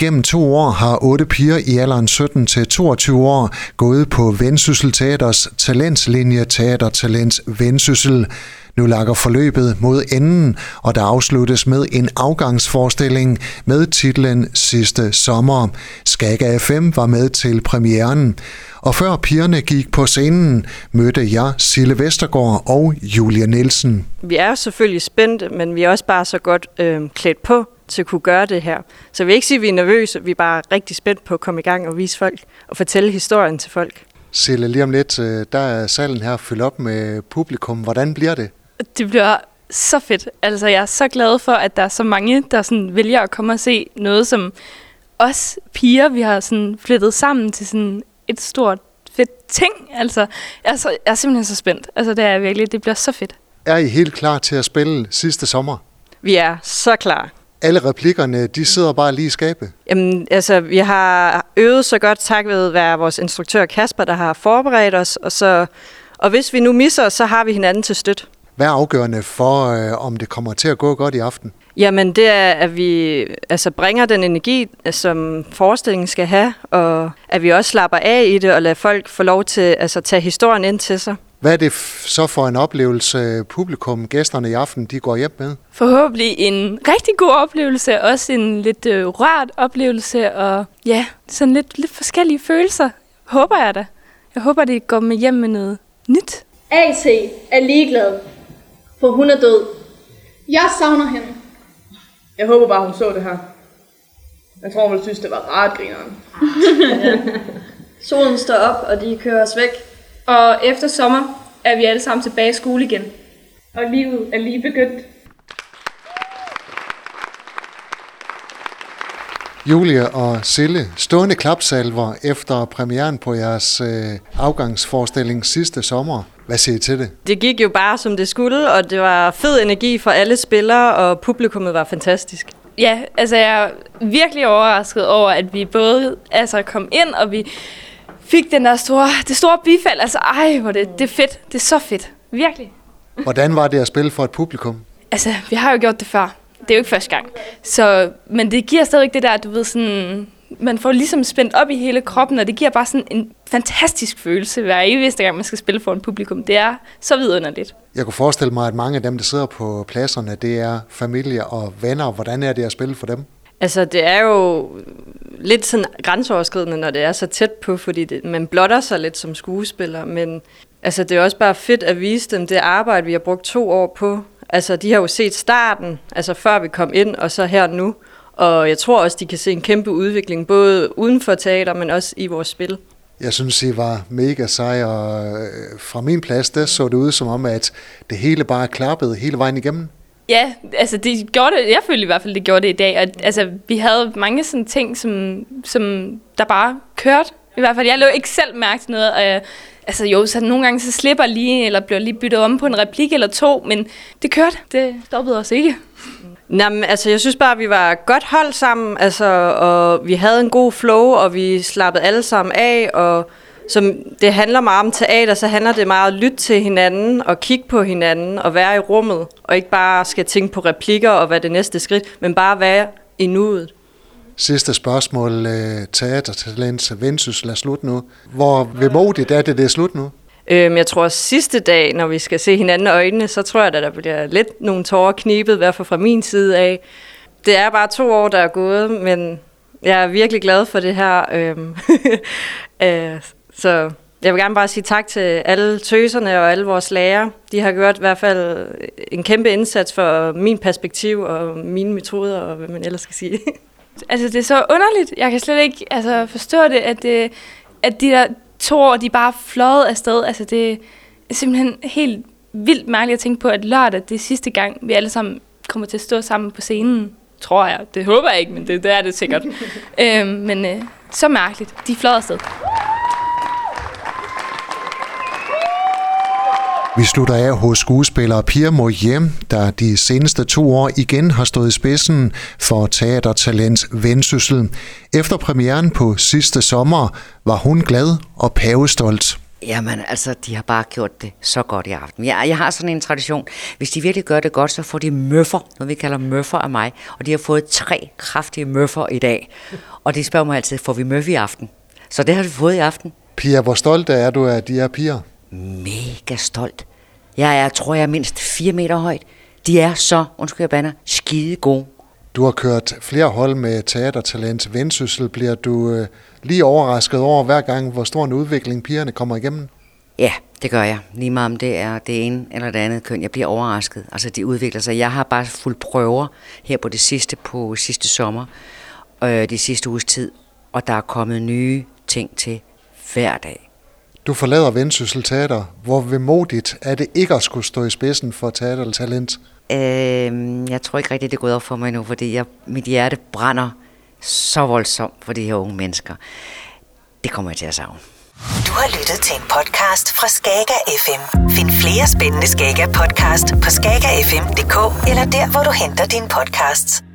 Igennem to år har otte piger i alderen 17 til 22 år gået på Vendsyssel Teaters talentslinje Teater Talents Vendsyssel. Nu lakker forløbet mod enden, og der afsluttes med en afgangsforestilling med titlen Sidste sommer. Skaga FM var med til premieren. Og før pigerne gik på scenen, mødte jeg Sille Vestergaard og Julia Nielsen. Vi er selvfølgelig spændte, men vi er også bare så godt øh, klædt på til at kunne gøre det her. Så vi ikke sige, at vi er nervøse, vi er bare rigtig spændt på at komme i gang og vise folk og fortælle historien til folk. Sille, lige om lidt, øh, der er salen her fyldt op med publikum. Hvordan bliver det? Det bliver så fedt. Altså, jeg er så glad for, at der er så mange, der sådan vælger at komme og se noget, som os piger, vi har sådan flyttet sammen til sådan et stort fedt ting. Altså, jeg er, så, jeg er simpelthen så spændt. Altså, det er virkelig. Det bliver så fedt. Er I helt klar til at spille sidste sommer? Vi er så klar. Alle replikkerne, de sidder bare lige i skabet. Jamen, altså, vi har øvet så godt tak ved være vores instruktør Kasper, der har forberedt os, og, så, og hvis vi nu misser, så har vi hinanden til støtte. Hvad er afgørende for, øh, om det kommer til at gå godt i aften? Jamen, det er, at vi altså, bringer den energi, som forestillingen skal have, og at vi også slapper af i det og lader folk få lov til at altså, tage historien ind til sig. Hvad er det så for en oplevelse, publikum, gæsterne i aften, de går hjem med? Forhåbentlig en rigtig god oplevelse, også en lidt øh, rørt oplevelse, og ja, sådan lidt, lidt forskellige følelser, håber jeg da. Jeg håber, det går med hjem med noget nyt. AC er ligeglad, for hun er død. Jeg savner hende. Jeg håber bare, hun så det her. Jeg tror, hun ville synes, det var ret grineren. Solen står op, og de kører os væk. Og efter sommer er vi alle sammen tilbage i skole igen. Og livet er lige begyndt. Julia og Sille, stående klapsalver efter premieren på jeres øh, afgangsforestilling sidste sommer. Hvad siger I til det? Det gik jo bare som det skulle, og det var fed energi for alle spillere, og publikummet var fantastisk. Ja, altså jeg er virkelig overrasket over, at vi både altså, kom ind, og vi fik den der store, det store bifald. Altså ej, hvor det, det er fedt. Det er så fedt. Virkelig. Hvordan var det at spille for et publikum? Altså, vi har jo gjort det før. Det er jo ikke første gang. Så, men det giver stadig det der, du ved, sådan, man får ligesom spændt op i hele kroppen, og det giver bare sådan en fantastisk følelse hver eneste gang, man skal spille for en publikum. Det er så vidunderligt. Jeg kunne forestille mig, at mange af dem, der sidder på pladserne, det er familie og venner. Hvordan er det at spille for dem? Altså, det er jo lidt sådan grænseoverskridende, når det er så tæt på, fordi det, man blotter sig lidt som skuespiller, men altså, det er også bare fedt at vise dem det arbejde, vi har brugt to år på. Altså, de har jo set starten, altså før vi kom ind, og så her nu. Og jeg tror også, de kan se en kæmpe udvikling, både uden for teater, men også i vores spil. Jeg synes, I var mega sej, og øh, fra min plads, der så det ud som om, at det hele bare klappede hele vejen igennem. Ja, altså det gjorde det, jeg følte i hvert fald, det gjorde det i dag. Og, altså, vi havde mange sådan ting, som, som der bare kørte. I hvert fald, jeg lå ikke selv mærke til noget, og jeg, altså jo, så nogle gange så slipper lige, eller bliver lige byttet om på en replik eller to, men det kørte. Det stoppede os ikke. Jamen, altså, jeg synes bare, at vi var godt hold sammen, altså, og vi havde en god flow, og vi slappede alle sammen af, og som det handler meget om teater, så handler det meget om at lytte til hinanden, og kigge på hinanden, og være i rummet, og ikke bare skal tænke på replikker og hvad det næste skridt, men bare være i nuet. Sidste spørgsmål. øh, Teatertalent Vendsyssel er slut nu. Hvor vemodigt er det, det er slut nu? Øhm, jeg tror, at sidste dag, når vi skal se hinanden i øjnene, så tror jeg, at der bliver lidt nogle tårer knibet, i hvert fald fra min side af. Det er bare to år, der er gået, men jeg er virkelig glad for det her. Øhm, øh, så jeg vil gerne bare sige tak til alle tøserne og alle vores lærere. De har gjort i hvert fald en kæmpe indsats for min perspektiv og mine metoder, og hvad man ellers skal sige. Altså, det er så underligt. Jeg kan slet ikke altså, forstå det, at, det, at de der to år, de bare fløjet afsted. Altså, det er simpelthen helt vildt mærkeligt at tænke på, at lørdag, det er sidste gang, vi alle sammen kommer til at stå sammen på scenen. Tror jeg. Det håber jeg ikke, men det, det er det sikkert. øhm, men øh, så mærkeligt. De fløjet afsted. Vi slutter af hos skuespiller Pia Moye, der de seneste to år igen har stået i spidsen for teatertalent Vendsyssel. Efter premieren på sidste sommer var hun glad og pavestolt. Jamen, altså, de har bare gjort det så godt i aften. Jeg, jeg har sådan en tradition. Hvis de virkelig gør det godt, så får de møffer, noget vi kalder møffer af mig. Og de har fået tre kraftige møffer i dag. Og de spørger mig altid, får vi møffe i aften? Så det har vi fået i aften. Pia, hvor stolt er du af de her piger? Mega stolt. Jeg er, tror jeg, er mindst 4 meter højt. De er så, undskyld jeg banner, skide gode. Du har kørt flere hold med teatertalent Vendsyssel. Bliver du øh, lige overrasket over hver gang, hvor stor en udvikling pigerne kommer igennem? Ja, det gør jeg. Lige meget om det er det ene eller det andet køn. Jeg bliver overrasket. Altså, de udvikler sig. Jeg har bare fuld prøver her på det sidste, på sidste sommer, øh, de sidste uges tid, og der er kommet nye ting til hver dag. Du forlader Vendsyssel Teater. Hvor vemodigt er det ikke at skulle stå i spidsen for teatertalent? Øh, jeg tror ikke rigtigt, det er gået op for mig nu, fordi jeg, mit hjerte brænder så voldsomt for de her unge mennesker. Det kommer jeg til at savne. Du har lyttet til en podcast fra Skager FM. Find flere spændende Skager podcast på skagerfm.dk eller der, hvor du henter dine podcasts.